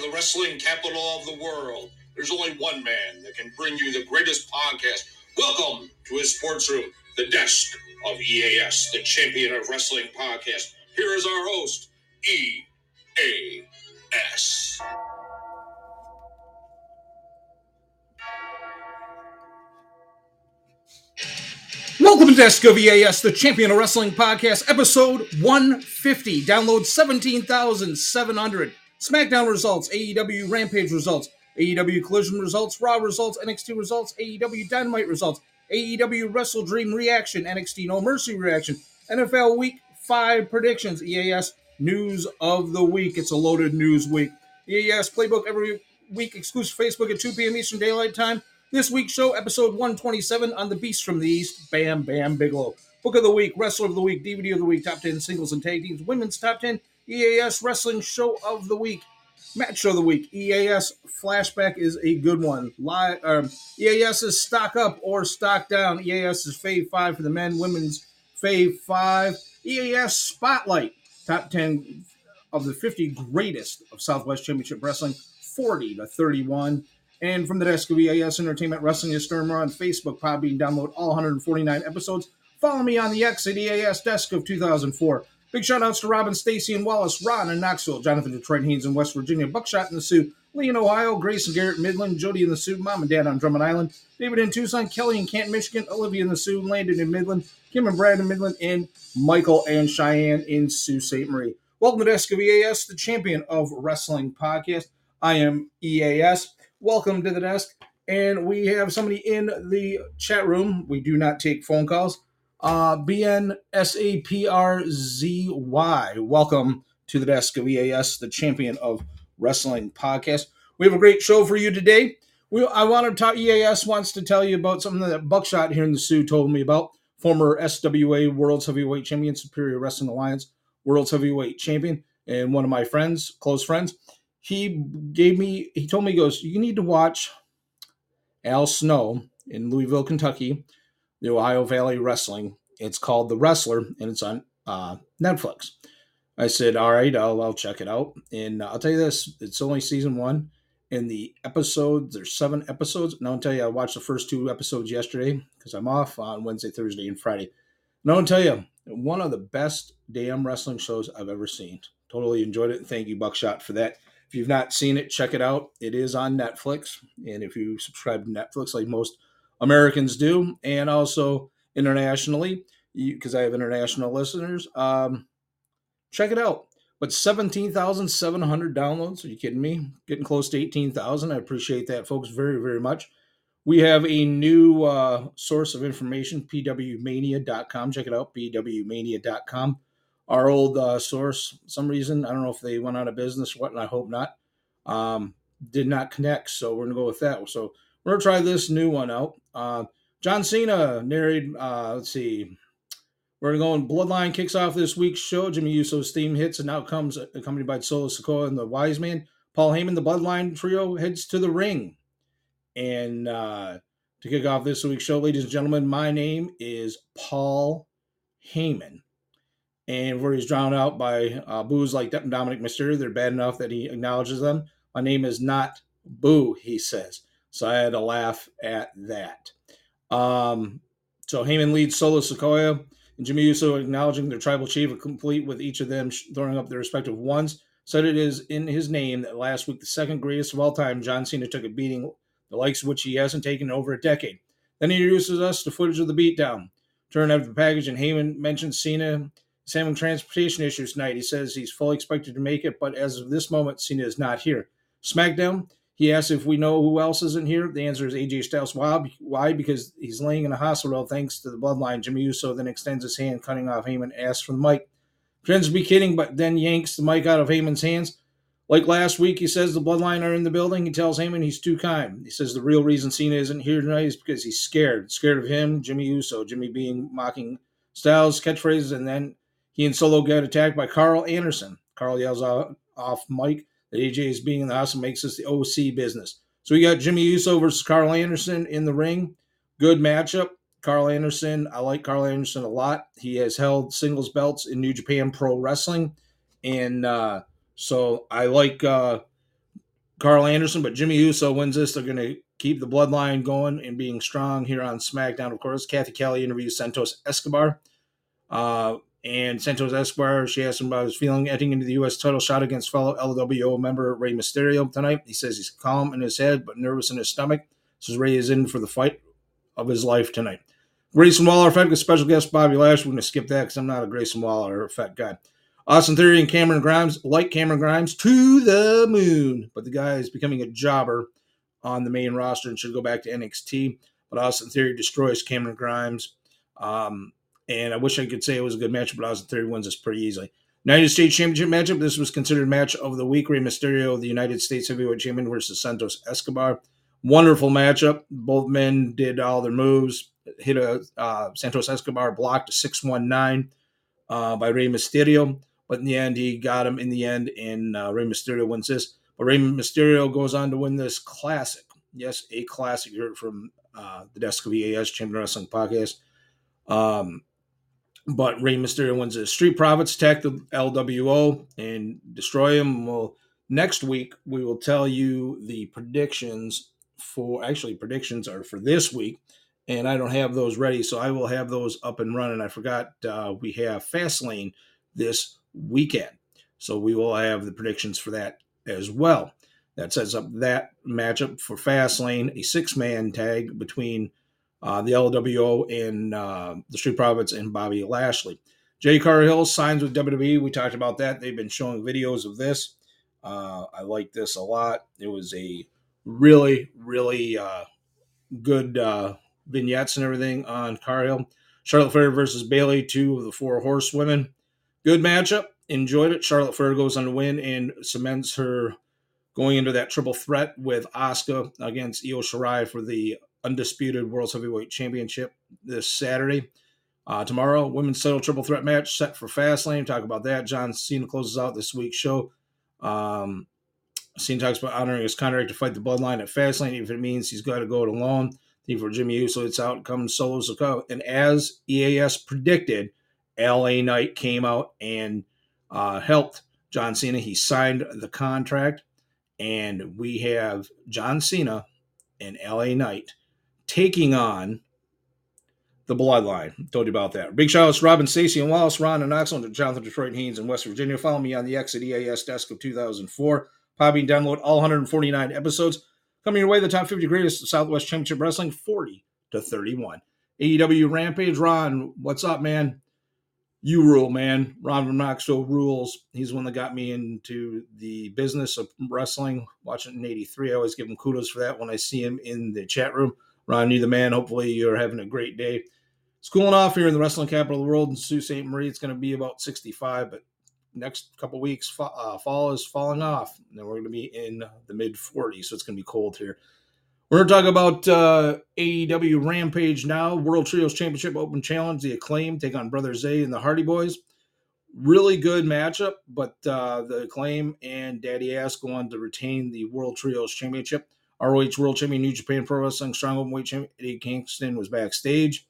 the wrestling capital of the world. There's only one man that can bring you the greatest podcast. Welcome to his sports room, the desk of EAS, the champion of wrestling podcast. Here is our host, EAS. Welcome to Desk of EAS, the Champion of Wrestling Podcast, episode 150. Download 17,700. SmackDown results, AEW Rampage results, AEW Collision results, Raw results, NXT results, AEW Dynamite results, AEW Wrestle Dream reaction, NXT No Mercy reaction, NFL Week 5 predictions, EAS News of the Week. It's a loaded news week. EAS Playbook every week, exclusive Facebook at 2 p.m. Eastern Daylight Time. This week's show, episode 127 on the Beast from the East, Bam Bam Bigelow. Book of the Week, Wrestler of the Week, DVD of the Week, Top 10 Singles and Tag Teams, Women's Top 10, EAS Wrestling Show of the Week, Match of the Week. EAS Flashback is a good one. Live, um, EAS is Stock Up or Stock Down. EAS is Fave 5 for the men, Women's Fave 5. EAS Spotlight, Top 10 of the 50 greatest of Southwest Championship Wrestling, 40 to 31. And from the desk of EAS Entertainment Wrestling is Stormer on Facebook, Podbean, download all 149 episodes. Follow me on the X at EAS Desk of 2004. Big shout outs to Robin, Stacy, and Wallace, Ron in Knoxville, Jonathan Detroit Haynes in West Virginia, Buckshot in the Sioux, Lee in Ohio, Grace and Garrett Midland, Jody in the Sioux, Mom and Dad on Drummond Island, David in Tucson, Kelly in Canton, Michigan, Olivia in the Sioux, Landon in Midland, Kim and Brad in Midland, and Michael and Cheyenne in Sault Ste. Marie. Welcome to Desk of EAS, the champion of wrestling podcast. I am EAS welcome to the desk. And we have somebody in the chat room. We do not take phone calls. Uh, BNSAPRZY, welcome to the desk of EAS, the champion of wrestling podcast. We have a great show for you today. We, I want to talk, EAS wants to tell you about something that Buckshot here in the Sioux told me about. Former SWA World's Heavyweight Champion, Superior Wrestling Alliance World's Heavyweight Champion, and one of my friends, close friends he gave me he told me he goes you need to watch al snow in louisville kentucky the ohio valley wrestling. It's called the wrestler and it's on uh, netflix. I said all right i'll, I'll check it out. And i'll tell you this it's only season one and the episodes there's seven episodes. And i'll tell you i watched the first two episodes yesterday because i'm off on wednesday thursday and friday. And i'll tell you one of the best damn wrestling shows i've ever seen. Totally enjoyed it thank you buckshot for that. If you've not seen it, check it out. It is on Netflix. And if you subscribe to Netflix, like most Americans do, and also internationally, because I have international listeners, um, check it out. But 17,700 downloads. Are you kidding me? Getting close to 18,000. I appreciate that, folks, very, very much. We have a new uh, source of information, pwmania.com. Check it out, pwmania.com our old uh, source. some reason, I don't know if they went out of business or what, and I hope not. Um, did not connect, so we're gonna go with that. So we're gonna try this new one out. Uh, John Cena narrated. Uh, let's see. We're going to go Bloodline kicks off this week's show. Jimmy Uso's theme hits and now comes accompanied by Solo Sikoa and the Wise Man. Paul Heyman, the Bloodline trio, heads to the ring. And uh, to kick off this week's show, ladies and gentlemen, my name is Paul Heyman and where he's drowned out by uh, boos like Dominik Mysterio. They're bad enough that he acknowledges them. My name is not Boo, he says. So I had to laugh at that. Um, so Heyman leads Solo Sikoa and Jimmy Uso acknowledging their tribal chief, complete with each of them throwing up their respective ones. Said it is in his name that last week, the second greatest of all time, John Cena took a beating, the likes of which he hasn't taken in over a decade. Then he introduces us to footage of the beatdown. Turn out the package, and Heyman mentions Cena He's having transportation issues tonight. He says he's fully expected to make it, but as of this moment, Cena is not here. SmackDown, he asks if we know who else isn't here. The answer is AJ Styles. Why? Why? Because he's laying in a hospital thanks to the bloodline. Jimmy Uso then extends his hand, cutting off Heyman, asks for the mic. Pretends to be kidding, but then yanks the mic out of Heyman's hands. Like last week, he says the bloodline are in the building. He tells Heyman he's too kind. He says the real reason Cena isn't here tonight is because he's scared. Scared of him, Jimmy Uso. Jimmy being mocking Styles' catchphrases, and then he and Solo get attacked by Karl Anderson. Karl yells out off Mike that AJ is being in the house and makes this the OC business. So we got Jimmy Uso versus Karl Anderson in the ring. Good matchup. Karl Anderson, I like Karl Anderson a lot. He has held singles belts in New Japan Pro Wrestling. And uh, so I like uh, Karl Anderson, but Jimmy Uso wins this. They're going to keep the bloodline going and being strong here on SmackDown, of course. Cathy Kelly interviews Santos Escobar. Uh, and Santos Escobar, she asked him about his feeling heading into the U.S. title shot against fellow LWO member Rey Mysterio tonight. He says he's calm in his head but nervous in his stomach. Says Rey is in for the fight of his life tonight. Grayson Waller effect with special guest Bobby Lash. We're going to skip that because I'm not a Grayson Waller effect guy. Austin Theory and Cameron Grimes, like Cameron Grimes, to the moon. But the guy is becoming a jobber on the main roster and should go back to NXT. But Austin Theory destroys Cameron Grimes. Um, and I wish I could say it was a good match, but i Austin Theory wins this pretty easily. United States Championship matchup. This was considered match of the week. Rey Mysterio, the United States Heavyweight Champion, versus Santos Escobar. Wonderful matchup. Both men did all their moves. Hit a uh, Santos Escobar blocked a six one nine uh, by Rey Mysterio, but in the end he got him in the end, and uh, Rey Mysterio wins this. But Rey Mysterio goes on to win this classic. Yes, a classic. You heard from uh, the Desk of EAS Champion Wrestling Podcast. Um, but Rey Mysterio wins the Street Profits attack the LWO and destroy him. Well, next week we will tell you the predictions for actually predictions are for this week, and I don't have those ready, so I will have those up and running. I forgot uh, we have Fastlane this weekend, so we will have the predictions for that as well. That sets up that matchup for Fastlane, a six-man tag between uh, the LWO and uh, the Street Profits and Bobby Lashley. Jade Cargill signs with WWE. We talked about that. They've been showing videos of this. Uh, I like this a lot. It was a really, really uh, good uh, vignettes and everything on Cargill. Charlotte Flair versus Bayley, two of the four horsewomen. Good matchup. Enjoyed it. Charlotte Flair goes on to win and cements her going into that triple threat with Asuka against Io Shirai for the undisputed World Heavyweight Championship this Saturday. Uh, tomorrow, women's title triple threat match set for Fastlane. Talk about that. John Cena closes out this week's show. Um, Cena talks about honoring his contract to fight the bloodline at Fastlane, if it means he's got to go it alone. Think for Jimmy Uso, it's out coming solos to go. And as EAS predicted, LA Knight came out and uh, helped John Cena. He signed the contract, and we have John Cena and LA Knight taking on the bloodline. Told you about that. Big shout outs to Robin, Stacy, and Wallace, Ron, and Axel, and Jonathan, Detroit, Haynes, in West Virginia. Follow me on the Exit EAS desk of 2004. Podbean download all 149 episodes. Coming your way, the top 50 greatest Southwest Championship Wrestling, 40 to 31. AEW Rampage, Ron, what's up, man? You rule, man. Ron Knoxville rules. He's the one that got me into the business of wrestling. Watching in '83, I always give him kudos for that when I see him in the chat room. Ron, you the man. Hopefully, you're having a great day. It's cooling off here in the wrestling capital of the world in Sault Ste. Marie. It's going to be about 65, but next couple weeks, uh, fall is falling off. And then we're going to be in the mid 40s, so it's going to be cold here. We're going to talk about uh, AEW Rampage now. World Trios Championship Open Challenge. The Acclaim take on Brother Zay and the Hardy Boys. Really good matchup, but uh, the Acclaim and Daddy Ass go on to retain the World Trios Championship. ROH World Champion New Japan Pro Wrestling Strong Openweight Champion Eddie Kingston was backstage.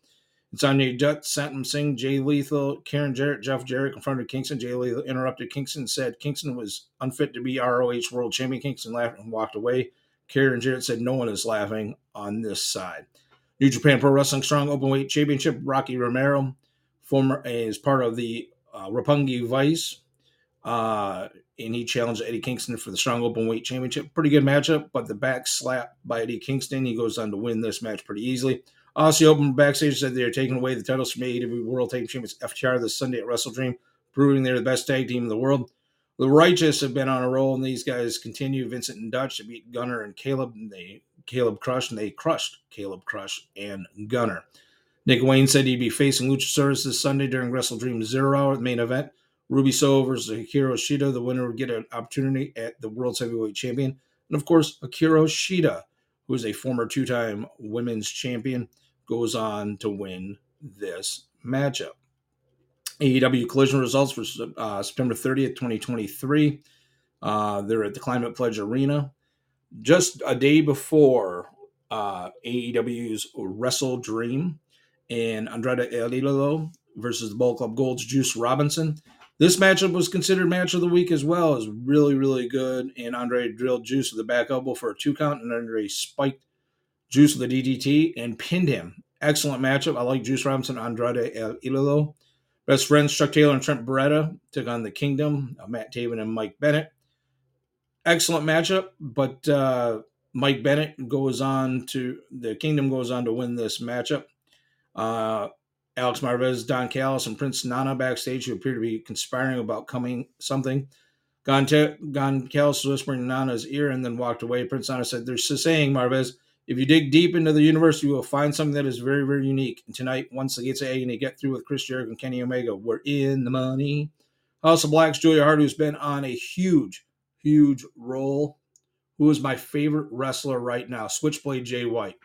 it's Insomnia Dutt, Satnam Singh, Jay Lethal, Karen Jarrett, Jeff Jarrett confronted Kingston. Jay Lethal interrupted Kingston, said Kingston was unfit to be ROH World Champion. Kingston laughed and walked away. Karen Jarrett said no one is laughing on this side. New Japan Pro Wrestling Strong Openweight Championship, Rocky Romero, former is part of the uh, Roppongi Vice. Uh, and he challenged Eddie Kingston for the Strong Open Weight Championship. Pretty good matchup, but the back slap by Eddie Kingston, he goes on to win this match pretty easily. Aussie Open backstage said they're taking away the titles from AEW World Tag Champions FTR this Sunday at Wrestle Dream, proving they're the best tag team in the world. The Righteous have been on a roll, and these guys continue. Vincent and Dutch to beat Gunner and Caleb, and they Caleb crushed, and they crushed Caleb Crush and Gunner. Nick Wayne said he'd be facing Luchasaurus this Sunday during Wrestle Dream Zero, the main event. Ruby Soho versus Hikaru Shida. The winner would get an opportunity at the World's Heavyweight Champion. And of course, Akira Shida, who is a former two time women's champion, goes on to win this matchup. AEW collision results for uh, September 30th, 2023. Uh, they're at the Climate Pledge Arena. Just a day before uh, AEW's Wrestle Dream and Andrade El Idolo versus the Bullet Club Gold's Juice Robinson. This matchup was considered match of the week as well. It was really, really good. And Andre drilled Juice with the back elbow for a two count, and Andre spiked Juice with a DDT and pinned him. Excellent matchup. I like Juice Robinson, Andrade El Idolo. Best friends Chuck Taylor and Trent Beretta took on the Kingdom, uh, Matt Taven and Mike Bennett. Excellent matchup, but uh, Mike Bennett goes on to the Kingdom goes on to win this matchup. Uh, Alex Marvez, Don Callis, and Prince Nana backstage who appear to be conspiring about coming something. Gon, Gon Callis whispering in Nana's ear and then walked away. Prince Nana said, There's a saying, Marvez, if you dig deep into the universe, you will find something that is very, very unique. And tonight, once the gates of agony get through with Chris Jericho and Kenny Omega, we're in the money. House of Black's Julia Hart, who's been on a huge, huge roll, who is my favorite wrestler right now, Switchblade Jay White.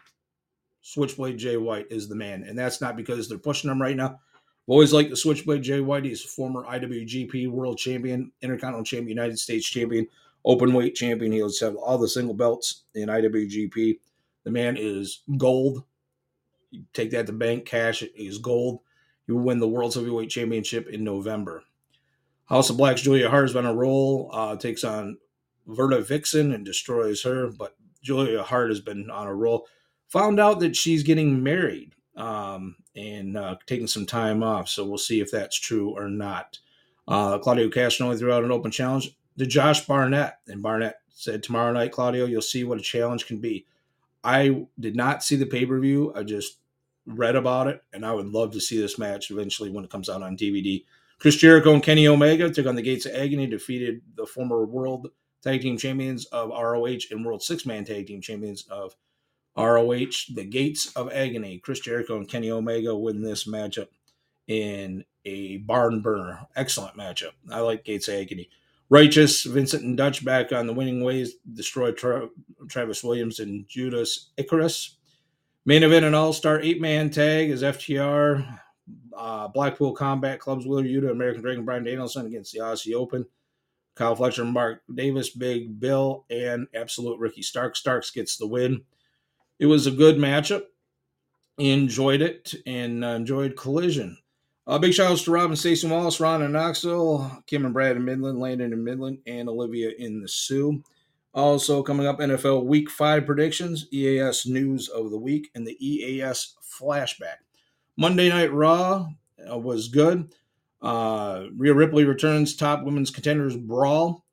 Switchblade Jay White is the man. And that's not because they're pushing him right now. I've always liked the Switchblade Jay White. He's a former IWGP World Champion, Intercontinental Champion, United States Champion, Open Weight Champion. He has all the single belts in IWGP. The man is gold. You take that to bank cash. He's gold. He will win the World Heavyweight Championship in November. House of Black's Julia Hart has been a roll. Uh, takes on Verta Vixen and destroys her, but Julia Hart has been on a roll found out that she's getting married um, and uh, taking some time off. So we'll see if that's true or not. Uh, Claudio Castagnoli threw out an open challenge to Josh Barnett, and Barnett said, "Tomorrow night, Claudio, you'll see what a challenge can be." I did not see the pay per view. I just read about it, and I would love to see this match eventually when it comes out on DVD. Chris Jericho and Kenny Omega took on the Gates of Agony, defeated the former World Tag Team Champions of ROH and World Six Man Tag Team Champions of ROH, the Gates of Agony. Chris Jericho and Kenny Omega win this matchup in a barn burner. Excellent matchup. I like Gates of Agony. Righteous, Vincent and Dutch back on the winning ways, destroy Tra- Travis Williams and Judas Icarus. Main event an all star eight man tag is FTR, uh, Blackpool Combat Clubs, Wheeler Yuta, American Dragon, Bryan Danielson against the Aussie Open. Kyle Fletcher, Mark Davis, Big Bill, and Absolute Ricky Stark. Starks gets the win it was a good matchup. Enjoyed it and uh, enjoyed Collision. Uh, big shout outs to Robin, Stacey Wallace, Ron and Knoxville, Kim and Brad in Midland, Landon in Midland, and Olivia in the Sioux. Also coming up, NFL Week Five predictions, EAS news of the week, and the EAS flashback. Monday Night Raw uh, was good. Uh, Rhea Ripley returns top women's contenders brawl.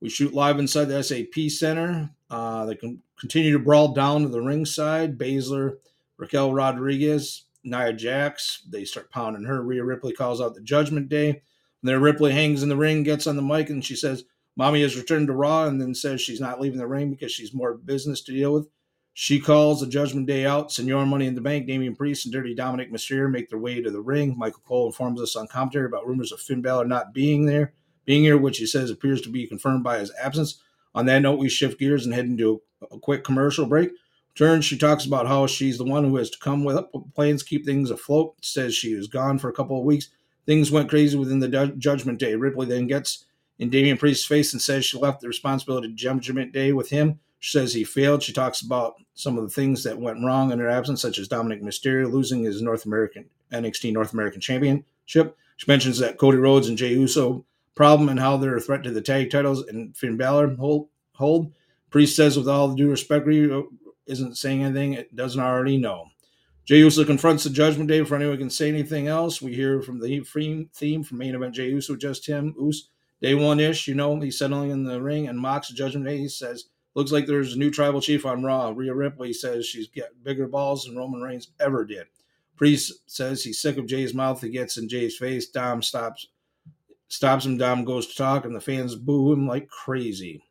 We shoot live inside the SAP Center. Uh, they can continue to brawl down to the ringside. Baszler, Raquel Rodriguez, Nia Jax, they start pounding her. Rhea Ripley calls out the Judgment Day. And then Ripley hangs in the ring, gets on the mic, and she says, Mommy has returned to Raw, and then says she's not leaving the ring because she's more business to deal with. She calls the Judgment Day out. Senor Money in the Bank, Damian Priest, and Dirty Dominik Mysterio make their way to the ring. Michael Cole informs us on commentary about rumors of Finn Balor not being there, being here, which he says appears to be confirmed by his absence. On that note, we shift gears and head into a, quick commercial break. Turns, she talks about how she's the one who has to come with plans, keep things afloat. Says she was gone for a couple of weeks. Things went crazy within the Judgment Day. Ripley then gets in Damian Priest's face and says she left the responsibility of Judgment Day with him. She says he failed. She talks about some of the things that went wrong in her absence, such as Dominik Mysterio losing his North American NXT North American Championship. She mentions that Cody Rhodes and Jey Uso problem and how they're a threat to the tag titles and Finn Balor hold. hold. Priest says, with all due respect, uh, isn't saying anything it doesn't already know. Jey Uso confronts the Judgment Day before anyone can say anything else. We hear from the theme from main event Jey Uso, just him, Us. Day one ish, you know, he's settling in the ring and mocks Judgment Day. He says, Looks like there's a new tribal chief on Raw. Rhea Ripley says she's got bigger balls than Roman Reigns ever did. Priest says he's sick of Jay's mouth. He gets in Jay's face. Dom stops stops him. Dom goes to talk, and the fans boo him like crazy.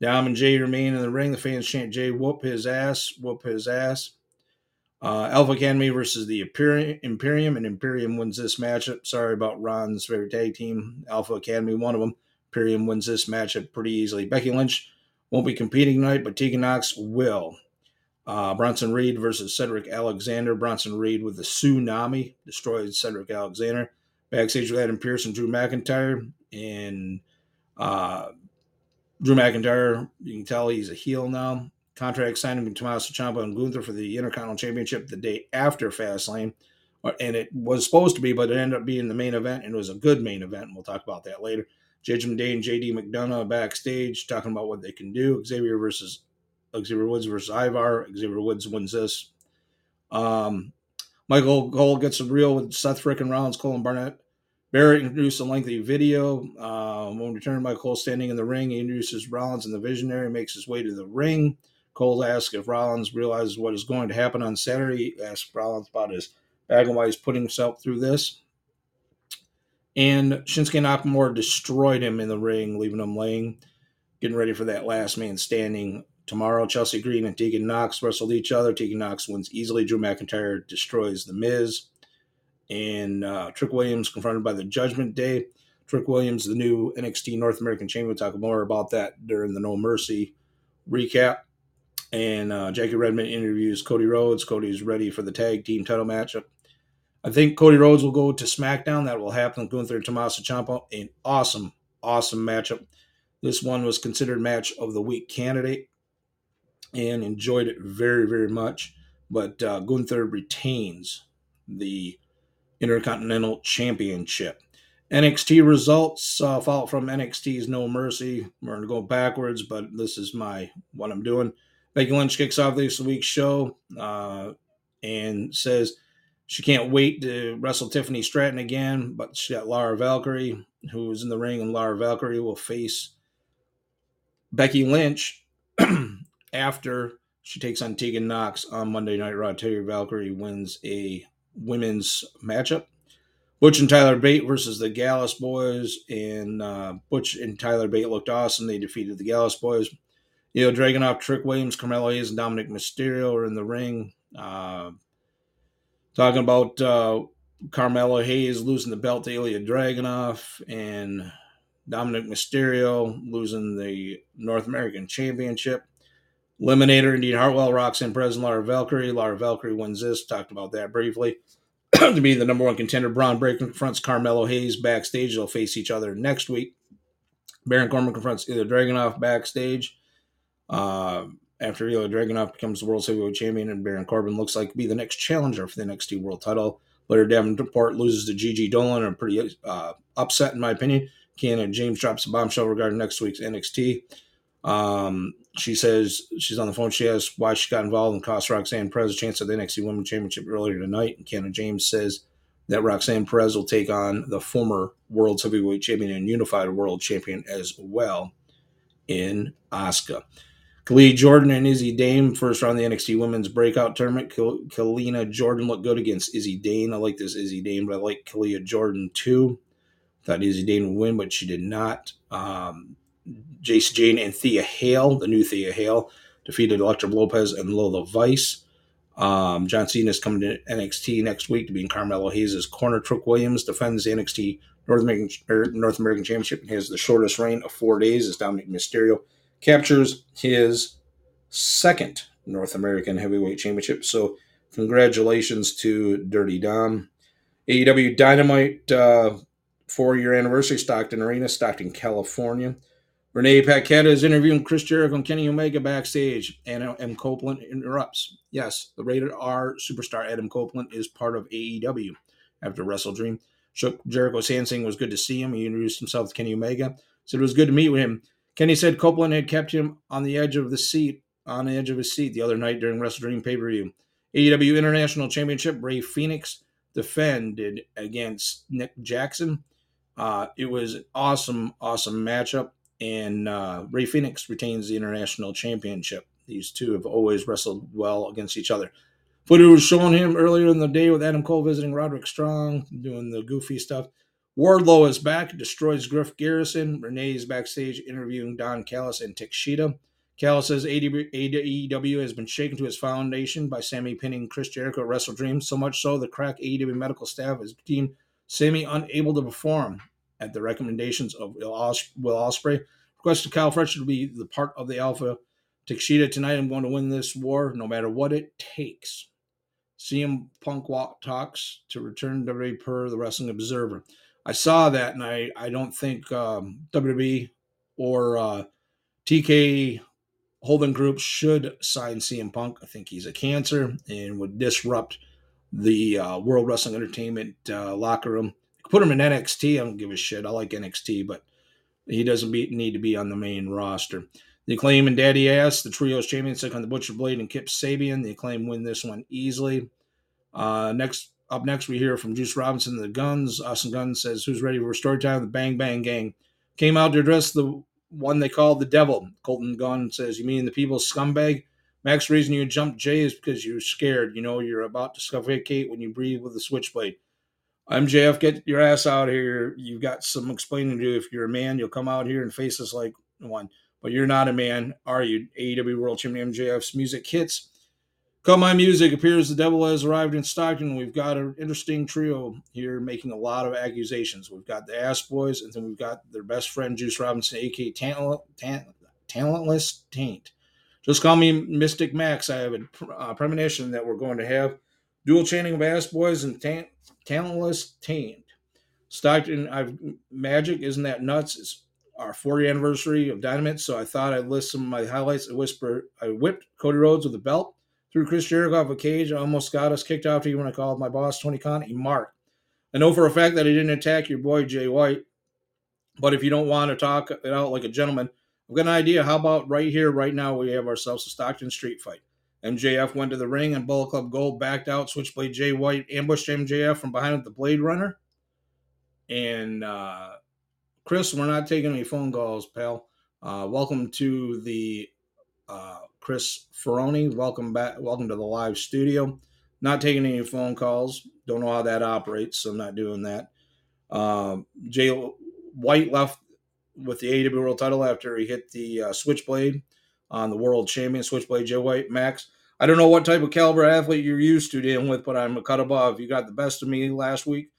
Dom and Jay remain in the ring. The fans chant Jay, whoop his ass, whoop his ass. Uh, Alpha Academy versus the Imperium, and Imperium wins this matchup. Sorry about Ron's favorite tag team, Alpha Academy, one of them. Imperium wins this matchup pretty easily. Becky Lynch won't be competing tonight, but Tegan Knox will. Uh, Bronson Reed versus Cedric Alexander. Bronson Reed with the tsunami destroyed Cedric Alexander. Backstage with Adam Pearce and Drew McIntyre. And uh, Drew McIntyre, you can tell he's a heel now. Contract signing with Tommaso Ciampa and Gunther for the Intercontinental Championship the day after Fastlane. and it was supposed to be, but it ended up being the main event, and it was a good main event. And we'll talk about that later. Judgment Day and JD McDonagh backstage talking about what they can do. Xavier versus Xavier Woods versus Ivar. Xavier Woods wins this. Um, Michael Cole gets a reel with Seth Frickin Rollins, Colin Barnett. Barrett introduced a lengthy video. Um, when returned by Cole standing in the ring, he introduces Rollins and the Visionary, makes his way to the ring. Cole asks if Rollins realizes what is going to happen on Saturday. He asks Rollins about his bag and why he's putting himself through this. And Shinsuke Nakamura destroyed him in the ring, leaving him laying, getting ready for that last man standing tomorrow. Chelsea Green and Tegan Knox wrestled each other. Tegan Knox wins easily. Drew McIntyre destroys The Miz. And uh, Trick Williams confronted by the Judgment Day. Trick Williams, the new NXT North American champion. We'll talk more about that during the No Mercy recap. And uh, Jackie Redmond interviews Cody Rhodes. Cody's ready for the tag team title matchup I think Cody Rhodes will go to SmackDown. That will happen. With Gunther and Tommaso Ciampa, an awesome, awesome matchup. This one was considered match of the week candidate and enjoyed it very, very much. But uh, Gunther retains the Intercontinental Championship. NXT results uh, follow from NXT's No Mercy. We're going to go backwards, but this is my what I'm doing. Becky Lynch kicks off this week's show uh, and says she can't wait to wrestle Tiffany Stratton again, but she got Lyra Valkyria, who is in the ring, and Lyra Valkyria will face Becky Lynch after she takes on Tegan Knox on Monday Night Raw. Terry Valkyrie wins a women's matchup. Butch and Tyler Bate versus the Gallus Boys, and uh, Butch and Tyler Bate looked awesome. They defeated the Gallus Boys. You know, Dragunov, Trick Williams, Carmelo Hayes, and Dominik Mysterio are in the ring. Uh, talking about uh, Carmelo Hayes losing the belt to Ilja Dragunov and Dominik Mysterio losing the North American Championship. Eliminator, Indi Hartwell, Roxanne and Lyra Valkyria. Lyra Valkyria wins this. Talked about that briefly. to be the number one contender, Bron Breakker confronts Carmelo Hayes backstage. They'll face each other next week. Baron Corbin confronts Ilja Dragunov backstage. Uh, after Ilja Dragunov becomes the world heavyweight champion and Baron Corbin looks like be the next challenger for the NXT world title. Blair Davenport loses to Gigi Dolan and pretty uh, upset in my opinion. Kiana James drops a bombshell regarding next week's NXT. Um, she says she's on the phone. She asks why she got involved and cost Roxanne Perez a chance at the NXT Women's Championship earlier tonight. And Kiana James says that Roxanne Perez will take on the former World Heavyweight Champion and Unified World Champion as well in Asuka. Khalid Jordan and Izzy Dame first round the NXT Women's Breakout Tournament. Kelani Jordan looked good against Izzy Dame. I like this Izzy Dame, but I like Kelani Jordan too. Thought Izzy Dame would win, but she did not. Um, Jacy Jane and Thea Hale, the new Thea Hale, defeated Electra Lopez and Lola Vice. Um, John Cena is coming to NXT next week to be in Carmelo Hayes' corner. Trick Williams defends the NXT North American, North American Championship and has the shortest reign of four days as Dominik Mysterio captures his second North American Heavyweight Championship. So, congratulations to Dirty Dom. AEW Dynamite uh, four year anniversary, Stockton Arena, Stockton, California. Renee Paquette is interviewing Chris Jericho and Kenny Omega backstage. Anna M. Copeland interrupts. Yes, the rated R superstar Adam Copeland is part of AEW after Wrestle Dream. Shook Jericho's hand saying it was good to see him. He introduced himself to Kenny Omega. Said it was good to meet with him. Kenny said Copeland had kept him on the edge of the seat, on the edge of his seat the other night during Wrestle Dream pay per view. AEW International Championship, Rey Fenix defended against Nick Jackson. Uh, it was an awesome, awesome matchup, and uh, Rey Fenix retains the International Championship. These two have always wrestled well against each other. Footage was shown him earlier in the day with Adam Cole visiting Roderick Strong, doing the goofy stuff. Wardlow is back, destroys Griff Garrison. Renee is backstage interviewing Don Callis and Takeshita. Callis says AEW has been shaken to its foundation by Sammy pinning Chris Jericho at Wrestle Dream, so much so the crack AEW medical staff has deemed Sammy unable to perform at the recommendations of Will Ospreay. Requested Kyle Fletcher to be the part of the Alpha Takeshita tonight. I'm going to win this war no matter what it takes. CM Punk walk talks to return WWE per the Wrestling Observer. I saw that, and I I don't think um, WWE or uh, TK Holding Group should sign CM Punk. I think he's a cancer and would disrupt the uh, World Wrestling Entertainment uh, locker room. Put him in NXT. I don't give a shit. I like NXT, but he doesn't be, need to be on the main roster. The Acclaim and Daddy Ass, the Trios champions, took on the Butcher Blade and Kip Sabian. The Acclaim win this one easily. Uh, next up next, we hear from Juice Robinson, the Guns. Austin Guns says, "Who's ready for story time?" The Bang Bang Gang came out to address the one they called the Devil. Colten Gunn says, "You mean the people's scumbag?" Max, reason you jumped Jay is because you're scared. You know you're about to suffocate when you breathe with a switchblade. MJF, get your ass out here. You've got some explaining to do. If you're a man, you'll come out here and face us like one. But you're not a man, are you? AEW World Champion MJF's music hits. Call My Music appears the devil has arrived in Stockton. We've got an interesting trio here making a lot of accusations. We've got the Ass Boys, and then we've got their best friend, Juice Robinson, aka Talent, Talent, Talentless Taint. Just call me Mystic Max. I have a uh, premonition that we're going to have dual chaining of Ass Boys and ta- Talentless Taint. Stockton, I've Magic, isn't that nuts? It's our 40th anniversary of Dynamite, so I thought I'd list some of my highlights. I whisper, I whipped Cody Rhodes with a belt, threw Chris Jericho off a cage, almost got us kicked off to you when I called my boss Tony Khan a mark. I know for a fact that I didn't attack your boy Jay White, but if you don't want to talk it out like a gentleman, I've got an idea. How about right here, right now, we have ourselves a Stockton street fight. MJF went to the ring and Bullet Club Gold backed out. Switchblade Jay White ambushed MJF from behind with the Blade Runner. And uh, Chris, we're not taking any phone calls, pal. Uh, welcome to the uh, Chris Ferroni. Welcome back. Welcome to the live studio. Not taking any phone calls. Don't know how that operates, so I'm not doing that. Uh, Jay White left with the AEW World Title after he hit the uh, Switchblade on the World Champion Switchblade Jay White Max. I don't know what type of caliber athlete you're used to dealing with, but I'm a cut above. You got the best of me last week,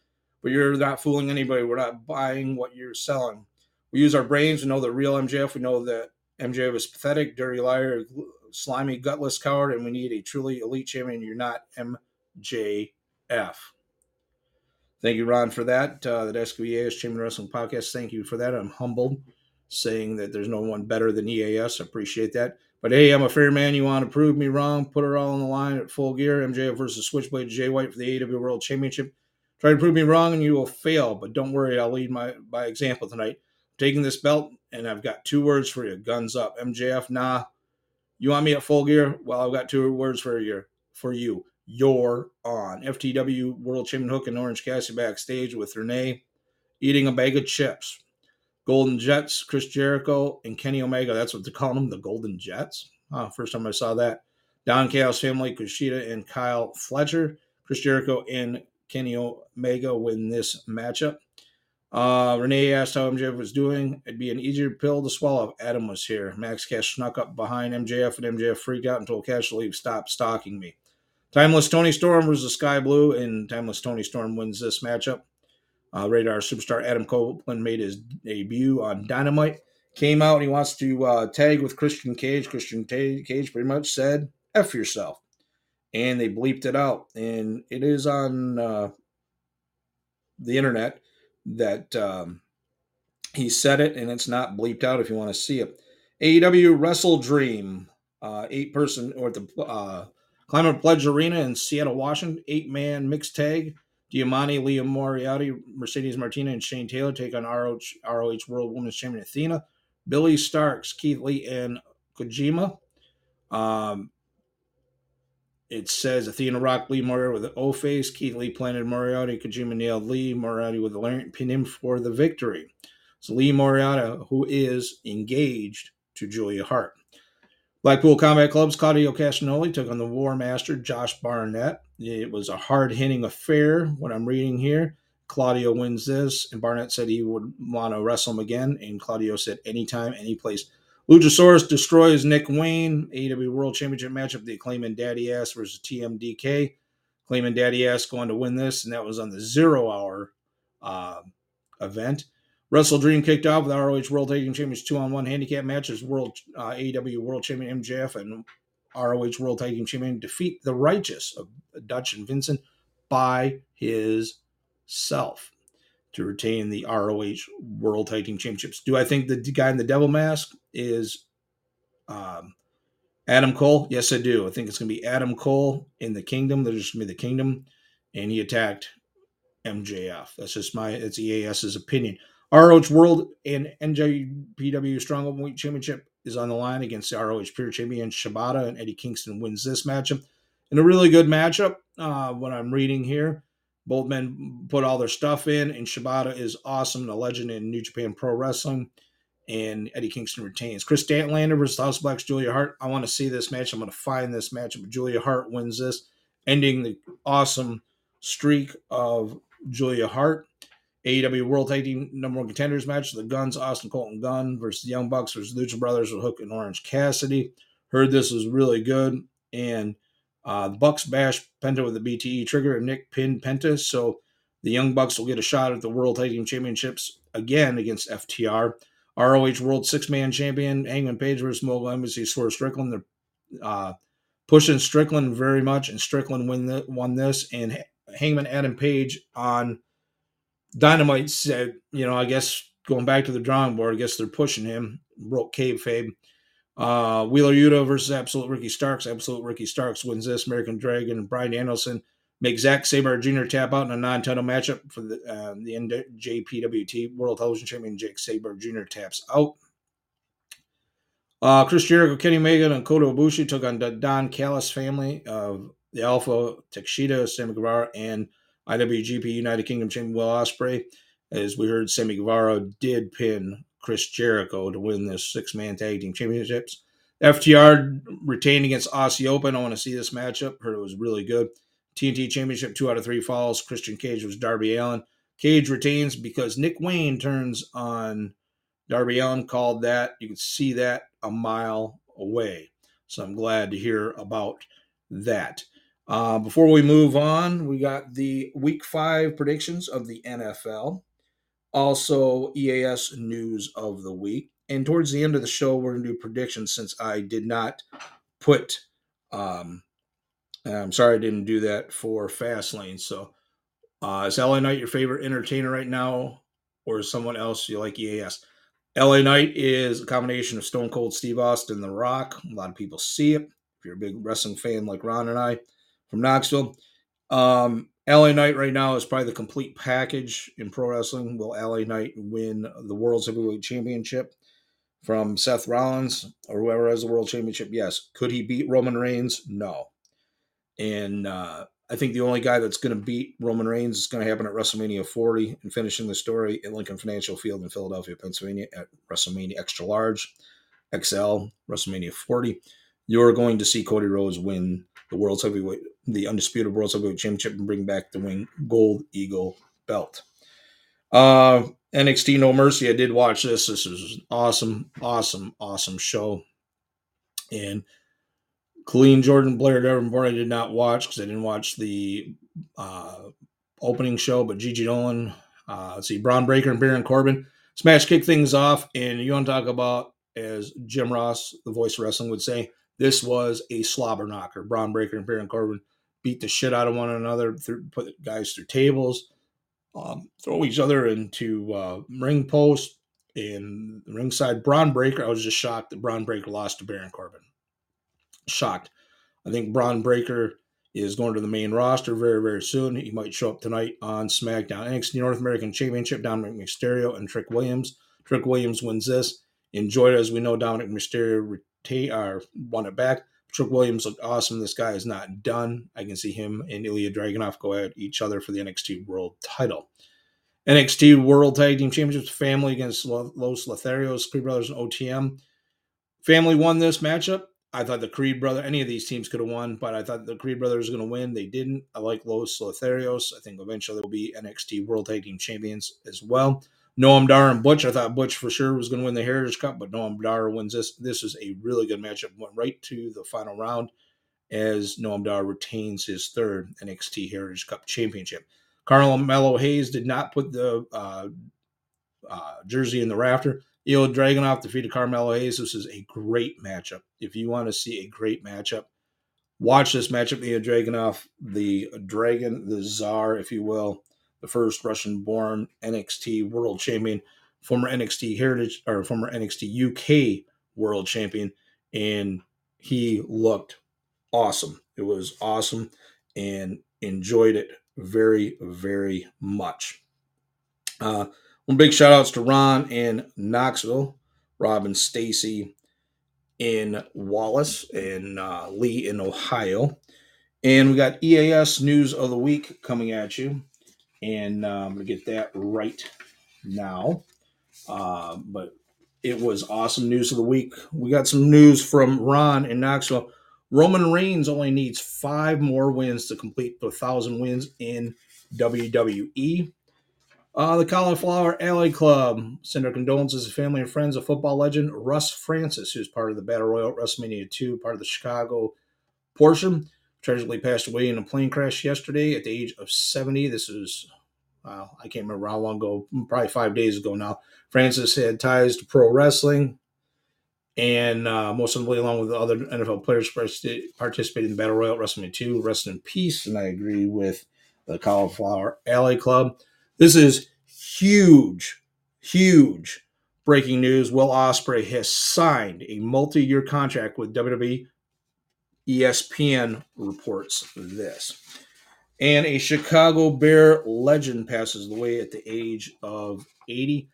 but you're not fooling anybody. We're not buying what you're selling. We use our brains. We know the real MJF. We know that MJF is pathetic, dirty liar, slimy, gutless coward, and we need a truly elite champion. You're not MJF. Thank you, Ron, for that. Uh, the EAS Champion Wrestling Podcast. Thank you for that. I'm humbled, saying that there's no one better than EAS. I appreciate that. But hey, I'm a fair man. You want to prove me wrong? Put it all on the line at full gear. MJF versus Switchblade Jay White for the AEW World Championship. Try to prove me wrong, and you will fail. But don't worry, I'll lead my by example tonight. I'm taking this belt, and I've got two words for you: guns up. MJF, nah. You want me at full gear? Well, I've got two words for you. For you, you're on. FTW World Champion Hook and Orange Cassidy backstage with Renee eating a bag of chips. Golden Jets, Chris Jericho, and Kenny Omega. That's what they call them, the Golden Jets. Oh, first time I saw that. Don Callis family, Kushida and Kyle Fletcher. Chris Jericho and Kenny Omega win this matchup. Uh, Renee asked how MJF was doing. It'd be an easier pill to swallow if Adam was here. Max Cash snuck up behind MJF, and MJF freaked out and told Cash to leave. Stop stalking me. Timeless Toni Storm versus Skye Blue, and Timeless Toni Storm wins this matchup. Uh, Radar superstar Adam Copeland made his debut on Dynamite. Came out and he wants to uh, tag with Christian Cage. Christian Cage pretty much said, F yourself. And they bleeped it out. And it is on uh, the internet that um, he said it, and it's not bleeped out if you want to see it. AEW Wrestle Dream, uh, eight person, or the uh, Climate Pledge Arena in Seattle, Washington, eight man mixed tag. Diamante, Liam Moriarty, Mercedes Martinez, and Shane Taylor take on ROH, ROH World Women's Champion Athena. Billie Starkz, Keith Lee, and Kojima. Um, it says Athena Rock Lee Moriarty with an O face. Keith Lee planted Moriarty. Kojima nailed Lee Moriarty with a lariat, pin him for the victory. So Lee Moriarty, who is engaged to Julia Hart. Blackpool Combat Club's Claudio Castagnoli took on the War Master Josh Barnett. It was a hard hitting affair, what I'm reading here. Claudio wins this, and Barnett said he would want to wrestle him again, and Claudio said anytime, any place. Luchasaurus destroys Nick Wayne. AEW World Championship matchup, the Acclaim and Daddy Ass versus TMDK. Acclaim and Daddy Ass going to win this, and that was on the zero hour uh, event. Wrestle Dream kicked off with ROH World Tag Team Champions two on one handicap matches. World uh, AEW World Champion MJF and ROH World Tag Team Champion defeat the Righteous of Dutch and Vincent by his self to retain the ROH World Tag Team Championships. Do I think the guy in the Devil Mask is um, Adam Cole? Yes, I do. I think it's going to be Adam Cole in the Kingdom. There's going to be the Kingdom and he attacked MJF. That's just my it's EAS's opinion. ROH World and NJPW Strong Weight Championship is on the line against the ROH Pure Champion Shibata, and Eddie Kingston wins this matchup. In a really good matchup, uh, what I'm reading here, both men put all their stuff in, and Shibata is awesome, a legend in New Japan Pro Wrestling, and Eddie Kingston retains. Kris Statlander versus House Black's Julia Hart. I want to see this match. I'm going to find this matchup. Julia Hart wins this, ending the awesome streak of Julia Hart. AEW World Tag Team Number One Contenders match: The Guns, Austin Colten Gunn versus the Young Bucks versus Lucha Brothers with Hook and Orange Cassidy. Heard this was really good, and uh, the Bucks bash Penta with the BTE trigger, and Nick pinned Penta, so the Young Bucks will get a shot at the World Tag Team Championships again against FTR. ROH World Six Man Champion Hangman Page versus Mogul Embassy Swerve Strickland. They're uh, pushing Strickland very much, and Strickland win the, won this. And Hangman Adam Page on Dynamite said, you know, I guess going back to the drawing board, I guess they're pushing him. Broke kayfabe. Uh, Wheeler Yuta versus Absolute Ricky Starks. Absolute Ricky Starks wins this. American Dragon and Bryan Danielson make Zack Sabre Jr. tap out in a non-title matchup for the uh, the NJPWT World Television Champion. Jake Sabre Jr. taps out. Uh, Chris Jericho, Kenny Omega, and Kota Ibushi took on the Don Callis family of the Alpha Takeshita, Sammy Guevara, and IWGP United Kingdom Champion Will Ospreay, As we heard, Sammy Guevara did pin Chris Jericho to win this six-man tag team championships. FTR retained against Aussie Open. I want to see this matchup. Heard it was really good. TNT Championship, two out of three falls. Christian Cage was Darby Allin. Cage retains because Nick Wayne turns on Darby Allin, Called that. You can see that a mile away. So I'm glad to hear about that. Uh, before we move on, we got the week five predictions of the NFL, also EAS news of the week. And towards the end of the show, we're going to do predictions since I did not put, um, I'm sorry I didn't do that for Fastlane. So uh, is LA Knight your favorite entertainer right now, or is someone else you like EAS? LA Knight is a combination of Stone Cold Steve Austin, The Rock. A lot of people see it. If you're a big wrestling fan like Ron and I, from Knoxville. Um, LA Knight right now is probably the complete package in pro wrestling. Will LA Knight win the World's Heavyweight Championship from Seth Rollins or whoever has the World Championship? Yes. Could he beat Roman Reigns? No. And uh, I think the only guy that's going to beat Roman Reigns is going to happen at WrestleMania 40 and finishing the story at Lincoln Financial Field in Philadelphia, Pennsylvania at WrestleMania Extra Large, XL, WrestleMania 40. You're going to see Cody Rhodes win the World Heavyweight the undisputed World Heavyweight Championship and bring back the wing gold eagle belt. Uh, NXT No Mercy. I did watch this. This an awesome, awesome, awesome show. And Colleen Jordan Blair Davenport, I did not watch because I didn't watch the uh, opening show. But Gigi Dolan, uh, let's see, Bron Breakker and Baron Corbin smash kick things off. And you want to talk about, as Jim Ross, the voice of wrestling, would say, this was a slobber knocker. Bron Breakker and Baron Corbin beat the shit out of one another, put guys through tables, um, throw each other into uh, ring post and ringside. Bron Breakker, I was just shocked that Bron Breakker lost to Baron Corbin. Shocked. I think Bron Breakker is going to the main roster very, very soon. He might show up tonight on SmackDown. NXT North American Championship, Dominik Mysterio and Trick Williams. Trick Williams wins this. Enjoyed it as we know Dominik Mysterio retain, or won it back. Trick Williams looked awesome. This guy is not done. I can see him and Ilja Dragunov go at each other for the NXT World title. NXT World Tag Team Championships family against Los Lotharios, Creed Brothers, and OTM. Family won this matchup. I thought the Creed brother, any of these teams could have won, but I thought the Creed brothers were going to win. They didn't. I like Los Lotharios. I think eventually they'll be NXT World Tag Team Champions as well. Noam Dar and Butch. I thought Butch for sure was going to win the Heritage Cup, but Noam Dar wins this. This is a really good matchup. Went right to the final round as Noam Dar retains his third NXT Heritage Cup championship. Carmelo Hayes did not put the uh, uh, jersey in the rafter. Ilja Dragunov defeated Carmelo Hayes. This is a great matchup. If you want to see a great matchup, watch this matchup. Ilya Dragunov, the dragon, the czar, if you will, the first Russian born NXT world champion, former NXT heritage or former NXT UK world champion. And he looked awesome. It was awesome and enjoyed it very, very much. Uh, one big shout outs to Ron in Knoxville, Rob and Stacy in Wallace, and uh, Lee in Ohio. And we got EAS news of the week coming at you. And I'm going to get that right now. Uh, but it was awesome news of the week. We got some news from Ron in Knoxville. Roman Reigns only needs five more wins to complete the thousand wins in WWE. Uh, the Cauliflower Alley Club send our condolences to family and friends of football legend Russ Francis, who's part of the Battle Royal at WrestleMania 2, part of the Chicago portion. Tragically passed away in a plane crash yesterday at the age of 70. This is, well, I can't remember how long ago, probably five days ago now. Francis had ties to pro wrestling, and uh, most notably, along with other NFL players, participated in the Battle Royal at WrestleMania 2. Rest in peace, and I agree with the Cauliflower Alley Club. This is huge, huge breaking news. Will Ospreay has signed a multi-year contract with WWE. ESPN reports this. And a Chicago Bear legend passes away at the age of 80.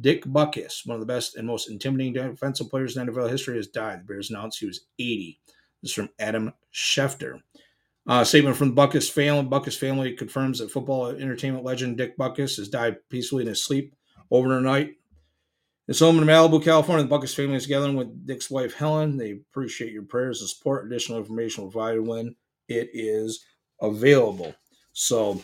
Dick Butkus, one of the best and most intimidating defensive players in NFL history, has died. The Bears announced he was 80. This is from Adam Schefter. Uh, statement from the Butkus family. Butkus family confirms that football entertainment legend Dick Butkus has died peacefully in his sleep overnight. His home in Malibu, California. The Butkus family is gathering with Dick's wife Helen. They appreciate your prayers and support. Additional information provided when it is available. So,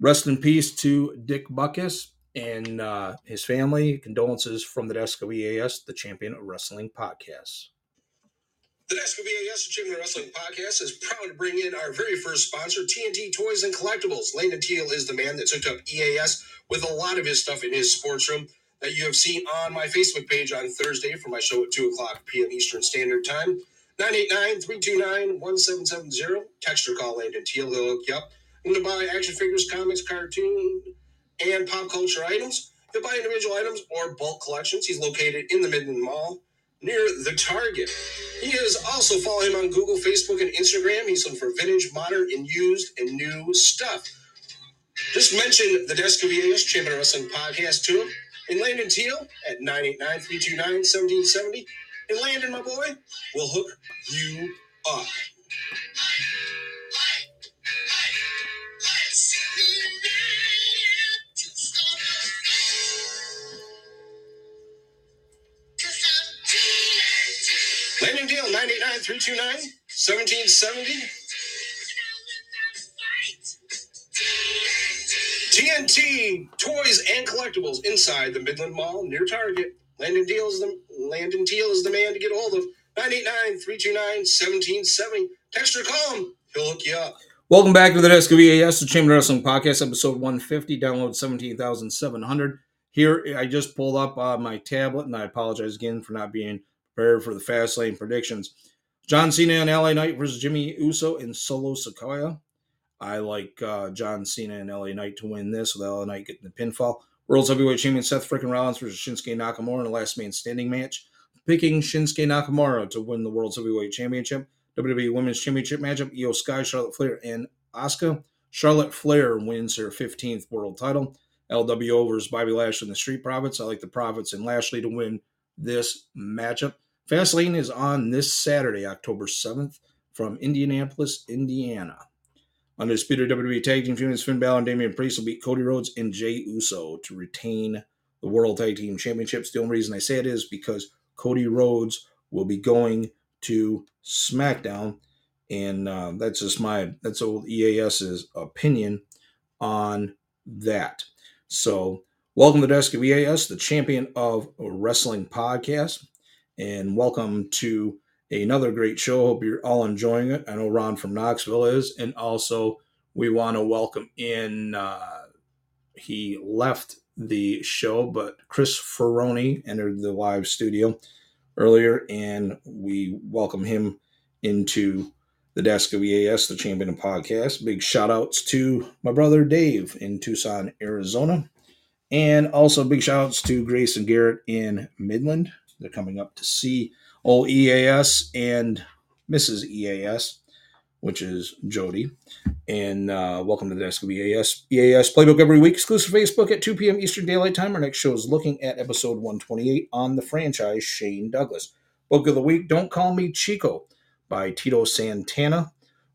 rest in peace to Dick Butkus and uh, his family. Condolences from the desk of EAS, the Champion of Wrestling podcast. The Desk of EAS, the Champion Wrestling Podcast, is proud to bring in our very first sponsor, TNT Toys and Collectibles. Landon Teal is the man that took up EAS with a lot of his stuff in his sports room that you have seen on my Facebook page on Thursday for my show at 2 o'clock p.m. Eastern Standard Time. 989-329-1770. Text or call Landon Teal. He'll hook you up. To buy action figures, comics, cartoon, and pop culture items. He'll buy individual items or bulk collections. He's located in the Midland Mall near the Target. He is also follow him on Google, Facebook, and Instagram. He's looking for vintage, modern, and used and new stuff. Just mention the Desk of EAS Champion Wrestling Podcast to him. And Landon Teal at 989-329-1770. And Landon, my boy, will hook you up. Landon Teal 989 329 1770. TNT toys and collectibles inside the Midland Mall near Target. Landon Deal is the Landon Teal is the man to get a hold of. 989-329-1770. Text or call him. He'll hook you up. Welcome back to the Desk of EAS, the Chamber Wrestling Podcast, episode 150, download 17,700. Here, I just pulled up uh, my tablet, and I apologize again for not being prepared for the fast lane predictions. John Cena and LA Knight versus Jimmy Uso and Solo Sikoa. I like uh, John Cena and LA Knight to win this with LA Knight getting the pinfall. World's Heavyweight Champion Seth freaking Rollins versus Shinsuke Nakamura in a last man standing match. Picking Shinsuke Nakamura to win the World's Heavyweight Championship. WWE Women's Championship matchup. Iyo Sky, Charlotte Flair, and Asuka. Charlotte Flair wins her 15th world title. LWO versus Bobby Lashley and the Street Profits. I like the Profits and Lashley to win this matchup. Fastlane is on this Saturday, October 7th, from Indianapolis, Indiana. Undisputed WWE Tag Team Champions Finn Balor and Damian Priest will beat Cody Rhodes and Jey Uso to retain the World Tag Team Championships. The only reason I say it is because Cody Rhodes will be going to SmackDown, and uh, that's just my that's old EAS's opinion on that. So, welcome to the Desk of EAS, the champion of wrestling podcast and welcome to another great show. Hope you're all enjoying it. I know Ron from Knoxville is, and also we want to welcome in. Uh, he left the show, but Chris Ferroni entered the live studio earlier, and we welcome him into the desk of EAS, the Champion of Podcast. Big shout outs to my brother Dave in Tucson, Arizona. And also big shout outs to Grace and Garrett in Midland. They're coming up to see old EAS and Mrs. EAS. which is Jody. And uh, welcome to the Desk of EAS. EAS Playbook every week, exclusive Facebook at 2 p.m. Eastern Daylight Time. Our next show is looking at episode 128 on the franchise Shane Douglas. Book of the Week, Don't Call Me Chico by Tito Santana.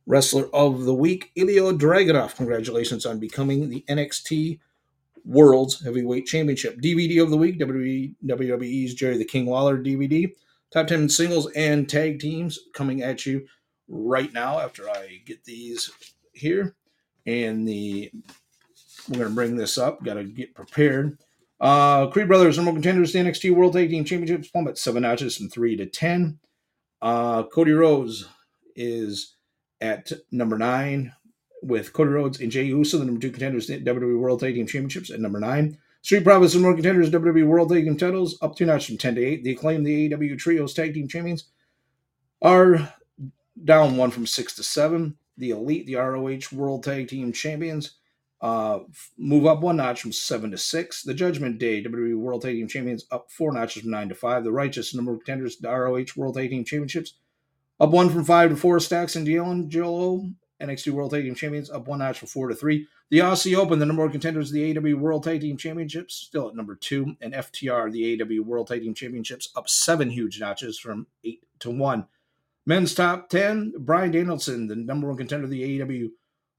Wrestler of the Week, Ilja Dragunov. Congratulations on becoming the NXT World's Heavyweight Championship. DVD of the Week, WWE's Jerry the King Lawler DVD. Top 10 singles and tag teams coming at you right now after I get these here. And the we're going to bring this up. Got to get prepared. Uh, Creed Brothers, number contenders, the NXT World Tag Team Championships, plummet seven notches from three to ten. Uh, Cody Rhodes is at number nine with Cody Rhodes and Jey Uso, the number two contenders, the WWE World Tag Team Championships at number nine. Street Profits and more contenders, WWE World Tag Team titles, up two notches from 10 to 8. The Acclaim, the AEW Trios Tag Team Champions, are down one from 6 to 7. The Elite, the ROH World Tag Team Champions, uh, move up one notch from 7 to 6. The Judgment Day, WWE World Tag Team Champions, up four notches from 9 to 5. The Righteous, number of contenders, the ROH World Tag Team Championships, up one from 5 to 4. Stacks and D'Angelo, NXT World Tag Team Champions, up one notch from 4 to 3. The Aussie Open, the number one contenders, of the AEW World Tag Team Championships, still at number two. And FTR, the AEW World Tag Team Championships, up seven huge notches from eight to one. Men's top 10, Bryan Danielson, the number one contender of the AEW